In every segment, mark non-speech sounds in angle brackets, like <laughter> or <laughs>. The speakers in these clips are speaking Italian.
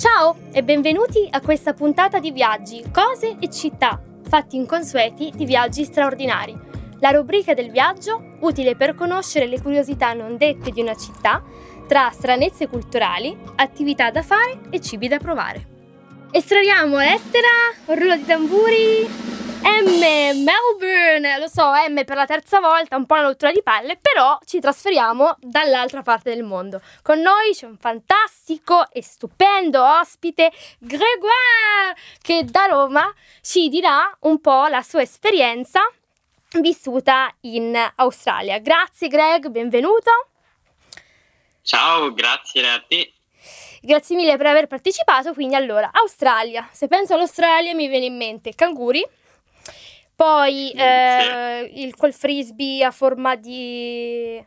Ciao e benvenuti a questa puntata di viaggi, cose e città, fatti inconsueti di viaggi straordinari. La rubrica del viaggio, utile per conoscere le curiosità non dette di una città, tra stranezze culturali, attività da fare e cibi da provare. Estraiamo lettera, rullo di tamburi, M, Melbourne, lo so, M per la terza volta, un po' una rottura di palle, però ci trasferiamo dall'altra parte del mondo. Con noi c'è un fantastico e stupendo ospite, Grégoire, che da Roma ci dirà un po' la sua esperienza vissuta in Australia. Grazie Greg, benvenuto. Ciao, grazie a te. Grazie mille per aver partecipato. Quindi allora, Australia. Se penso all'Australia mi viene in mente canguri, poi eh, il, quel frisbee a forma di...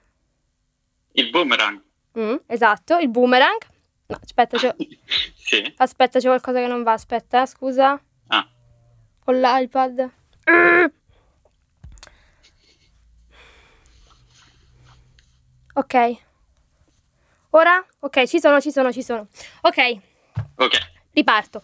Il boomerang. Mm, esatto, il boomerang. No, aspetta, c'è... <laughs> sì. Aspetta, c'è qualcosa che non va, aspetta, eh, scusa. Ah. Con l'iPad. <clears throat> Ok. Ora? Ok, ci sono, ci sono, ci sono. Ok. Ok. Riparto.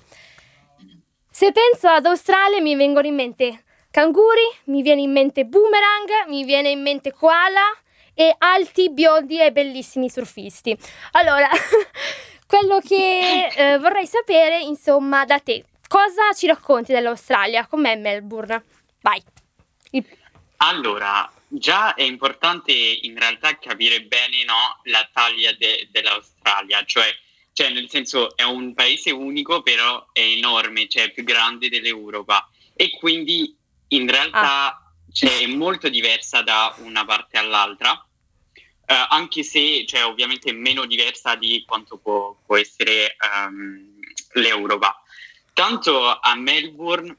Se penso ad Australia mi vengono in mente canguri, mi viene in mente boomerang, mi viene in mente koala e alti, biondi e bellissimi surfisti. Allora, <laughs> quello che eh, vorrei sapere, insomma, da te, cosa ci racconti dell'Australia? Com'è Melbourne? Vai. Allora, già è importante in realtà capire bene no, la taglia de- dell'Australia, cioè, cioè, nel senso è un paese unico, però è enorme, cioè è più grande dell'Europa e quindi in realtà ah. cioè, è molto diversa da una parte all'altra, eh, anche se cioè, ovviamente è meno diversa di quanto può, può essere um, l'Europa. Tanto a Melbourne,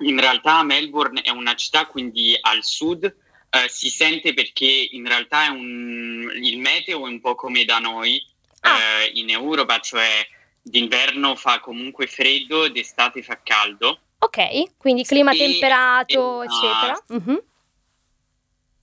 in realtà Melbourne è una città quindi al sud, eh, si sente perché in realtà un, il meteo è un po' come da noi ah. eh, in Europa, cioè d'inverno fa comunque freddo, d'estate fa caldo. Ok, quindi clima sì, temperato, una... eccetera. Uh-huh.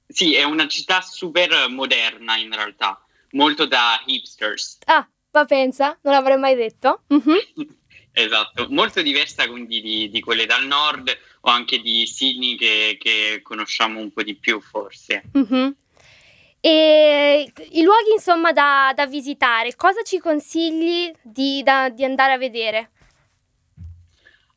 Sì, è una città super moderna in realtà, molto da hipsters. Ah, ma pensa, non l'avrei mai detto. Uh-huh. <laughs> esatto, molto diversa quindi di, di, quelle dal nord o anche di Sydney che, che conosciamo un po' di più forse. Uh-huh. E i luoghi insomma da, da visitare, cosa ci consigli di, da, di andare a vedere?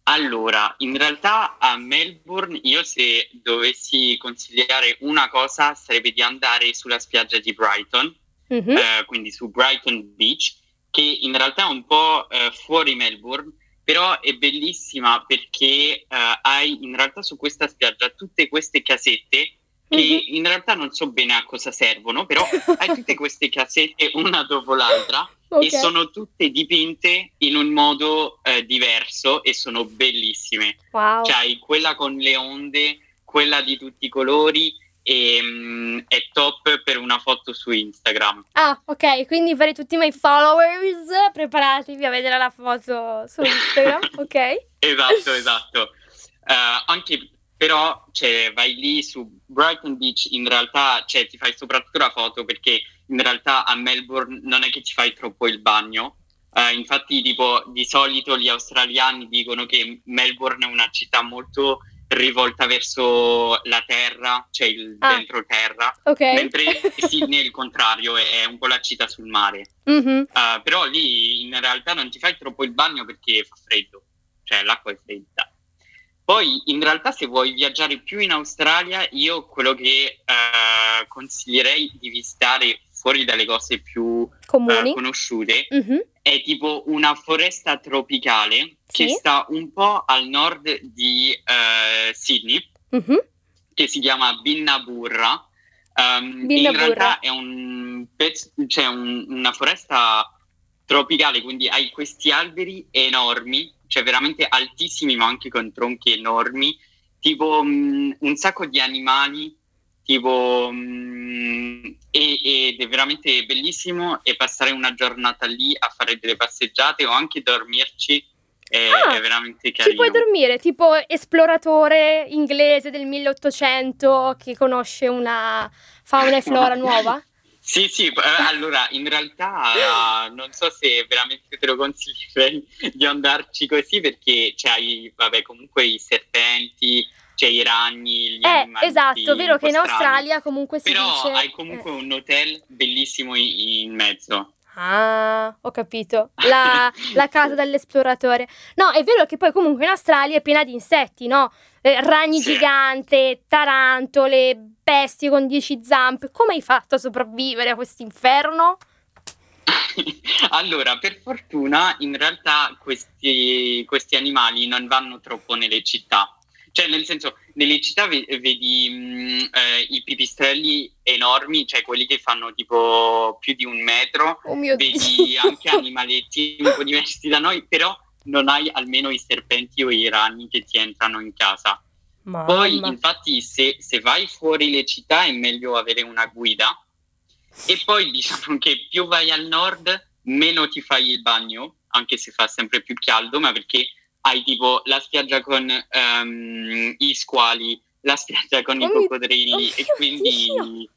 Allora, in realtà a Melbourne io se dovessi consigliare una cosa sarebbe di andare sulla spiaggia di Brighton, mm-hmm. eh, quindi su Brighton Beach, che in realtà è un po' eh, fuori Melbourne, però è bellissima perché eh, hai in realtà su questa spiaggia tutte queste casette che mm-hmm. in realtà non so bene a cosa servono, però hai tutte queste casette una dopo l'altra <laughs> okay. e sono tutte dipinte in un modo eh, diverso e sono bellissime. Wow. Cioè, hai quella con le onde, quella di tutti i colori e um, è top per una foto su Instagram. Ah, ok, quindi per tutti i miei followers preparatevi a vedere la foto su Instagram, <laughs> ok? esatto, esatto. Uh, anche però cioè, vai lì su Brighton Beach, in realtà cioè, ti fai soprattutto la foto perché in realtà a Melbourne non è che ci fai troppo il bagno. Uh, infatti, tipo, di solito gli australiani dicono che Melbourne è una città molto rivolta verso la terra, cioè il ah, dentro terra, okay. mentre Sydney è il contrario, è, un po' la città sul mare. Mm-hmm. Uh, però lì in realtà non ti fai troppo il bagno perché fa freddo, cioè l'acqua è fredda. Poi in realtà se vuoi viaggiare più in Australia, io quello che uh, consiglierei di visitare fuori dalle cose più uh, conosciute mm-hmm. è tipo una foresta tropicale sì. che sta un po' al nord di uh, Sydney, mm-hmm. che si chiama Binnaburra. Um, in realtà è un pezzo, cioè un, una foresta tropicale, quindi hai questi alberi enormi cioè veramente altissimi ma anche con tronchi enormi, tipo mh, mm, un sacco di animali, tipo mh, mm, e, ed è veramente bellissimo e passare una giornata lì a fare delle passeggiate o anche dormirci è, ah, è veramente carino. Ci puoi dormire, tipo esploratore inglese del 1800 che conosce una fauna e flora <laughs> nuova? Sì, sì, allora in realtà non so se veramente te lo consiglierei di andarci così perché c'hai, vabbè, comunque i serpenti, c'è i ragni, gli eh, esatto, vero che in Australia comunque si Però dice... hai comunque eh. un hotel bellissimo in mezzo. Ah, ho capito. La, la, casa <laughs> dell'esploratore. No, è vero che poi comunque in Australia è piena di insetti, no? Eh, ragni sì. gigante, tarantole, bestie con dieci zampe. Come hai fatto a sopravvivere a questo inferno? <laughs> allora, per fortuna, in realtà questi, questi animali non vanno troppo nelle città cioè, nel senso, nelle città vedi mh, mm, eh, i pipistrelli enormi, cioè quelli che fanno tipo più di un metro, oh vedi Dio. anche animaletti un po' diversi da noi, però non hai almeno i serpenti o i ragni che ti entrano in casa. Mamma. Poi, infatti, se, se vai fuori le città è meglio avere una guida. E poi diciamo che più vai al nord, meno ti fai il bagno, anche se fa sempre più caldo, ma perché hai tipo la spiaggia con um, i squali, la spiaggia con oh i coccodrilli oh e quindi... Dio.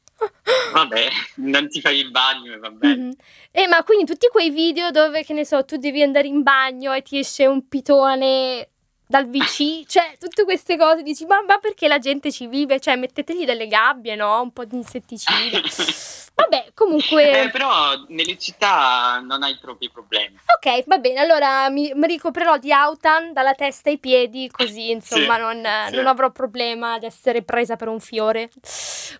Vabbè, non ti fai il bagno e va bene. Mm-hmm. Eh, ma quindi tutti quei video dove, che ne so, tu devi andare in bagno e ti esce un pitone dal VC, cioè tutte queste cose, dici ma, ma, perché la gente ci vive? Cioè mettetegli delle gabbie, no? Un po' di insetticidi. <laughs> Vabbè, comunque... Eh, però nelle città non hai troppi problemi. Ok, va bene, allora mi, mi ricoprirò di autan dalla testa ai piedi, così <laughs> insomma sì, non, sì. non, avrò problema ad essere presa per un fiore.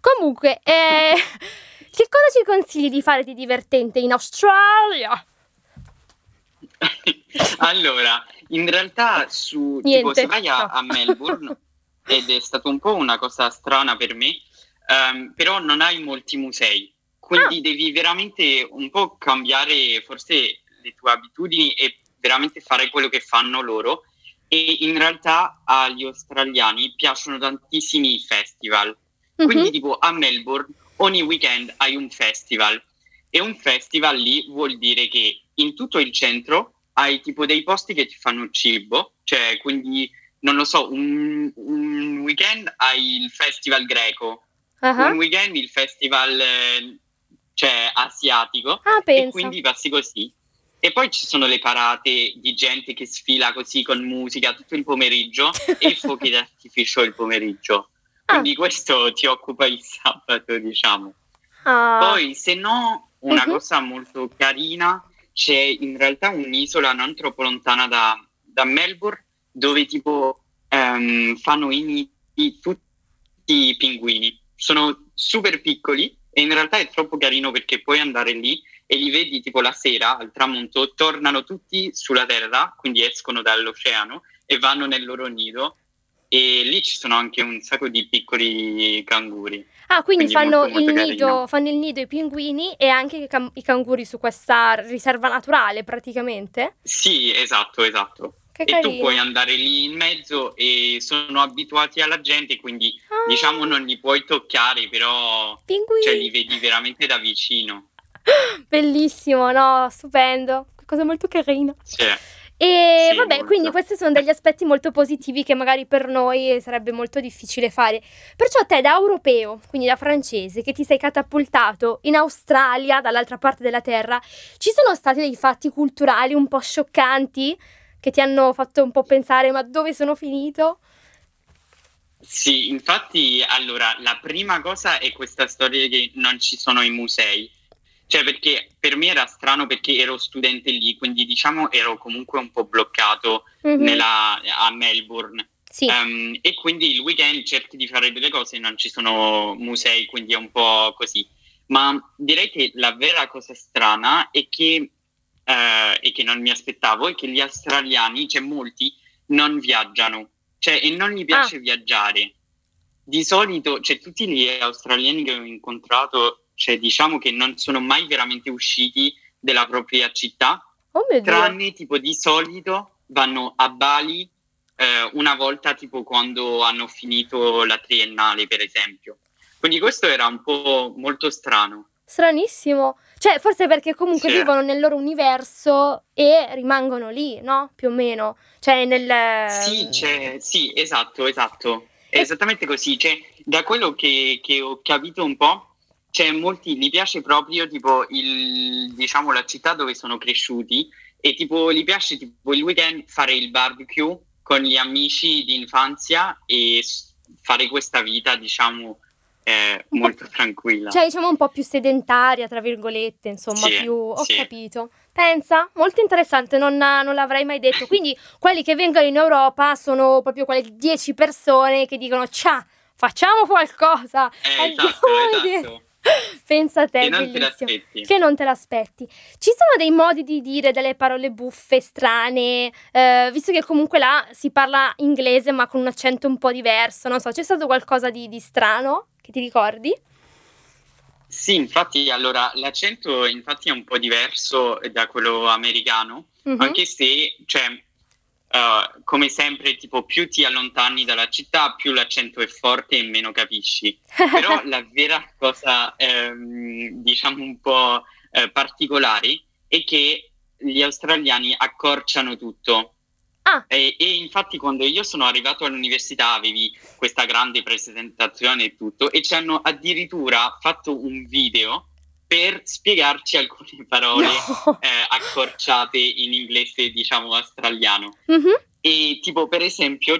Comunque, eh, <laughs> che cosa ci consigli di fare di divertente in Australia? allora, in realtà su, tipo, se vai a, a Melbourne, <laughs> ed è stato un po' una cosa strana per me, um, però non hai molti musei, quindi ah. devi veramente un po' cambiare forse le tue abitudini e veramente fare quello che fanno loro. E in realtà agli australiani piacciono tantissimi festival. Mm-hmm. Quindi tipo a Melbourne ogni weekend hai un festival e un festival lì vuol dire che in tutto il centro hai tipo dei posti che ti fanno cibo, cioè quindi non lo so, un, un weekend hai il festival greco, uh-huh. un weekend il festival eh, cioè, asiatico ah, e quindi passi così. E poi ci sono le parate di gente che sfila così con musica tutto il pomeriggio e fuochi d'artificio il pomeriggio. <laughs> Ah. Quindi ah. questo ti occupa il sabato, diciamo. Ah. Poi, se no, una uh-huh. cosa molto carina c'è in realtà un'isola non troppo lontana da, da Melbourne dove tipo um, fanno i nidi tutti i pinguini. Sono super piccoli e in realtà è troppo carino perché puoi andare lì e li vedi tipo la sera al tramonto, tornano tutti sulla terra, quindi escono dall'oceano e vanno nel loro nido e lì ci sono anche un sacco di piccoli canguri. Ah, quindi, quindi fanno, molto, molto il nido, fanno, il nido, i pinguini e anche i, cam- i, canguri su questa riserva naturale praticamente? Sì, esatto, esatto. Che e carino. tu puoi andare lì in mezzo e sono abituati alla gente, quindi ah. diciamo non li puoi toccare, però cioè, li vedi veramente da vicino. <laughs> Bellissimo, no? Stupendo. Cosa molto carina. Sì. E sì, vabbè, molto. quindi questi sono degli aspetti molto positivi che magari per noi sarebbe molto difficile fare. Perciò te da europeo, quindi da francese, che ti sei catapultato in Australia, dall'altra parte della terra, ci sono stati dei fatti culturali un po' scioccanti che ti hanno fatto un po' pensare ma dove sono finito? Sì, infatti, allora, la prima cosa è questa storia che non ci sono i musei. Cioè, perché per me era strano perché ero studente lì, quindi diciamo ero comunque un po' bloccato mm-hmm. nella, a Melbourne. Sì. Um, e quindi il weekend cerchi di fare delle cose, non ci sono musei, quindi è un po' così. Ma direi che la vera cosa strana è che, uh, e che non mi aspettavo, è che gli australiani, cioè molti, non viaggiano, cioè, e non gli piace ah. viaggiare. Di solito, cioè tutti gli australiani che ho incontrato cioè diciamo che non sono mai veramente usciti dalla propria città, oh tranne tipo di solito vanno a Bali eh, una volta tipo quando hanno finito la triennale per esempio. Quindi questo era un po' molto strano. Stranissimo. Cioè, forse perché comunque sì. vivono nel loro universo e rimangono lì, no? Più o meno. Cioè, nel... Sì, cioè, sì esatto, esatto. È esattamente così. Cioè, da quello che, che ho capito un po', cioè, molti gli piace proprio tipo il, diciamo, la città dove sono cresciuti e tipo gli piace tipo il weekend fare il barbecue con gli amici di infanzia e fare questa vita, diciamo, eh, molto tranquilla. Cioè, diciamo un po' più sedentaria, tra virgolette, insomma, Sì, più... Ho sì. capito. Pensa, molto interessante, non, non l'avrei mai detto. Quindi quelli che vengono in Europa sono proprio quelle 10 persone che dicono, ciao, facciamo qualcosa. Eh, esatto, a vedere." esatto. <laughs> Pensa a te, E non. Che non te l'aspetti. Ci sono dei modi di dire delle parole buffe, strane, eh, visto che comunque là si parla inglese ma con un accento un po' diverso, non so, c'è stato qualcosa di, di strano che ti ricordi? Sì, infatti, allora, l'accento infatti è un po' diverso da quello americano, Mhm. anche se, cioè, eh, come sempre, tipo, più ti allontani dalla città, più l'accento è forte e meno capisci. <laughs> Però la vera cosa, ehm, diciamo, un po' eh, particolare è che gli australiani accorciano tutto. Ah. E, e infatti quando io sono arrivato all'università avevi questa grande presentazione e tutto e ci hanno addirittura fatto un video per spiegarci alcune <laughs> parole No. eh, accorciate in inglese, diciamo, australiano. Mhm. E tipo, per esempio,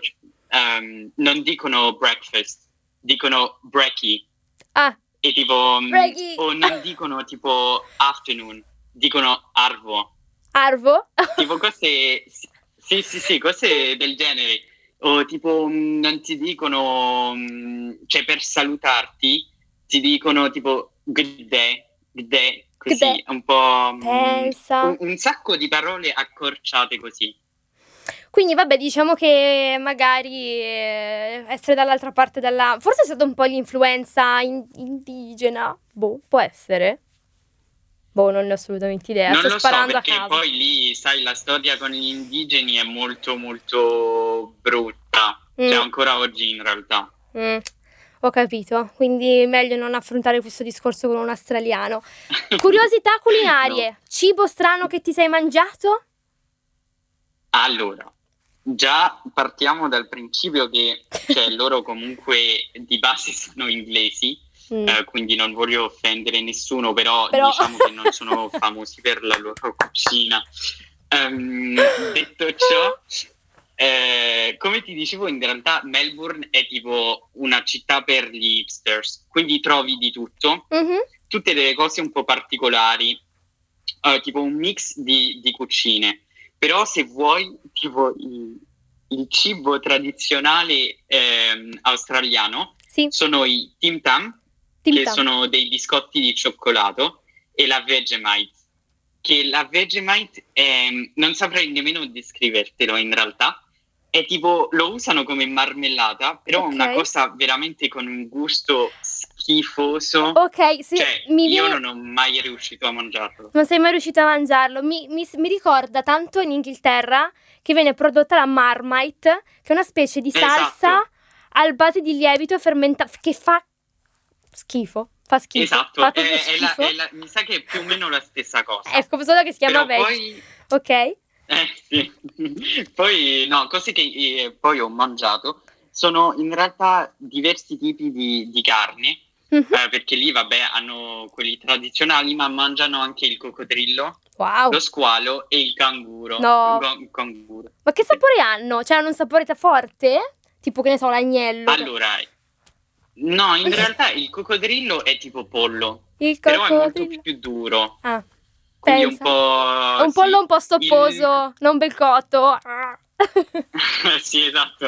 ehm, non dicono breakfast, dicono brekkie. Ah, E tipo, mm, Brekkie. o non <laughs> dicono tipo afternoon, dicono arvo. Arvo? Tipo cose, sì, sì, sì, cose del genere. O tipo, mm, non ti dicono, mm, cioè per salutarti, ti dicono tipo good day, day, così, day. un po'... mm, Pensa. Un, un sacco di parole accorciate così. Quindi vabbè, diciamo che magari eh, essere dall'altra parte della... Forse è stata un po' l'influenza in- indigena. Boh, può essere. Boh, non ne ho assolutamente idea. non Sto lo so sparando a perché caso. poi lì, sai, la storia con gli indigeni è molto molto brutta, cioè Mm. ancora oggi in realtà. Mm, ho capito, quindi meglio non affrontare questo discorso con un australiano. Curiosità culinarie, <laughs> cibo strano che ti sei mangiato? Allora, già partiamo dal principio che cioè, <laughs> loro comunque di base sono inglesi, Mm. eh, quindi non voglio offendere nessuno, però, Però- diciamo che non sono <laughs> famosi per la loro cucina. Ehm, detto ciò, eh, come ti dicevo, in realtà Melbourne è tipo una città per gli hipsters, quindi trovi di tutto, Mhm. tutte delle cose un po' particolari, eh, tipo un mix di, di cucine. Però se vuoi, tipo il, il cibo tradizionale ehm, australiano Sì, sono i Tim Tam, Tim che Tam. sono dei biscotti di cioccolato, e la Vegemite. Che la Vegemite è, non saprei nemmeno descrivertelo in realtà. È tipo, lo usano come marmellata, però Ok. è una cosa veramente con un gusto schifoso. Ok, sì, Cioè, mi io viene- non ho mai riuscito a mangiarlo. Non sei mai riuscito a mangiarlo. Mi, mi- mi ricorda tanto in Inghilterra che viene prodotta la Marmite, che è una specie di salsa Esatto. al base di lievito fermentato che fa schifo. Fa schifo. Esatto, Fa è- proprio è la- schifo. è la- mi sa che è più o meno la stessa cosa. Ecco, solo che si chiama veg. poi, Ok. Eh, sì. <laughs> poi, no, cose che eh, poi ho mangiato sono in realtà diversi tipi di, di carne, Mhm. eh, perché lì, vabbè, hanno quelli tradizionali, ma mangiano anche il coccodrillo, Wow. lo squalo e il canguro. No. Il canguro. Ma che sapore hanno? Cioè, hanno un sapore forte? Tipo, che ne so, l'agnello. Allora, no, in realtà il coccodrillo è tipo pollo, il però è molto coccodrillo. più duro. Ah, Quindi pensa. un po'... Un sì. pollo un po' stopposo, non bel cotto. <laughs> sì, esatto.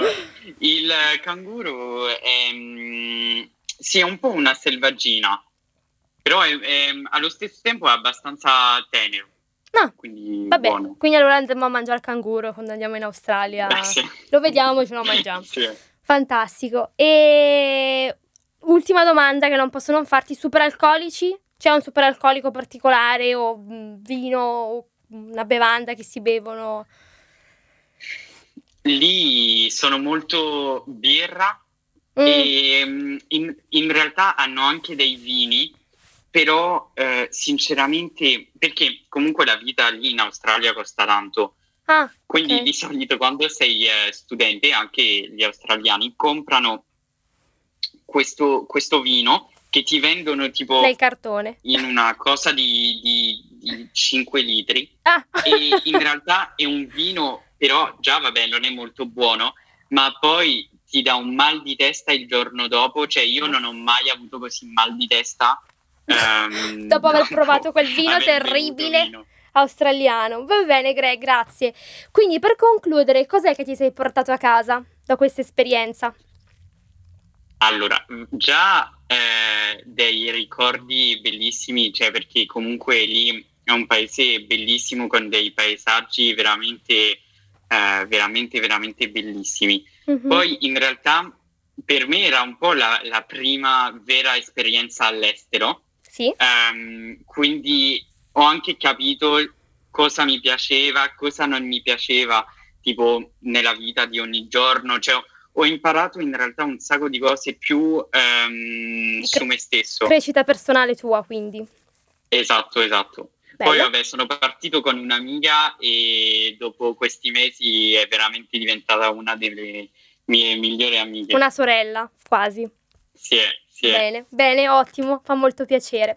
Il canguro è, mm, sì, è un po' una selvaggina, però è- è- allo stesso tempo è abbastanza tenero. No, Quindi Vabbè, buono. quindi allora andremo a mangiare il canguro quando andiamo in Australia. Beh, sì. Lo vediamo e ce lo mangiamo. <laughs> Sì. Fantastico. E ultima domanda che non posso non farti, super alcolici? C'è un super alcolico particolare o mm, vino o una bevanda che si bevono? Lì sono molto birra Mm, e mm, in, in realtà hanno anche dei vini, però eh, sinceramente, perché comunque la vita lì in Australia costa tanto. Ah, Quindi ok. di solito quando sei eh, studente, anche gli australiani comprano questo, questo vino che ti vendono tipo Nel cartone. in una cosa di, di- di 5 litri <laughs> Ah. e in realtà è un vino, però già vabbè non è molto buono, ma poi ti dà un mal di testa il giorno dopo, cioè io non ho mai avuto così mal di testa. ehm, <laughs> Dopo aver provato quel vino terribile. vino. australiano. Va bene, Greg, grazie. Quindi per concludere, cos'è che ti sei portato a casa da questa esperienza? Allora, già eh, dei ricordi bellissimi, cioè perché comunque lì è un paese bellissimo con dei paesaggi veramente, eh, veramente, veramente bellissimi. Mhm. Poi in realtà per me era un po' la, la prima vera esperienza all'estero, Sì, ehm, quindi ho anche capito cosa mi piaceva, cosa non mi piaceva, tipo nella vita di ogni giorno, cioè ho imparato in realtà un sacco di cose più ehm, su me stesso. crescita personale tua, quindi. Esatto, esatto. Bello. Poi vabbè, sono partito con un'amica e dopo questi mesi è veramente diventata una delle mie migliori amiche. Una sorella, quasi. Sì, è, sì. è. Bene, bene, ottimo, fa molto piacere.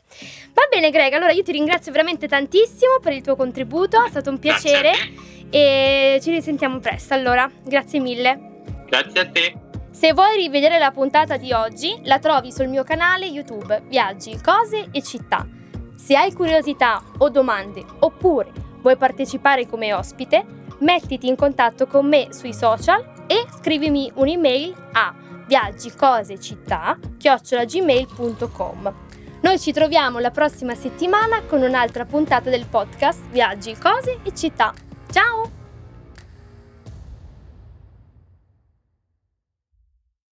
Va bene, Greg, allora io ti ringrazio veramente tantissimo per il tuo contributo, è stato un Grazie piacere e ci risentiamo presto. Allora, grazie mille. Grazie a te. Se vuoi rivedere la puntata di oggi, la trovi sul mio canale YouTube Viaggi, Cose e Città. Se hai curiosità o domande oppure vuoi partecipare come ospite, mettiti in contatto con me sui social e scrivimi un'email a viaggicosecittà chiocciolagmail.com. Noi ci troviamo la prossima settimana con un'altra puntata del podcast Viaggi, Cose e Città. Ciao!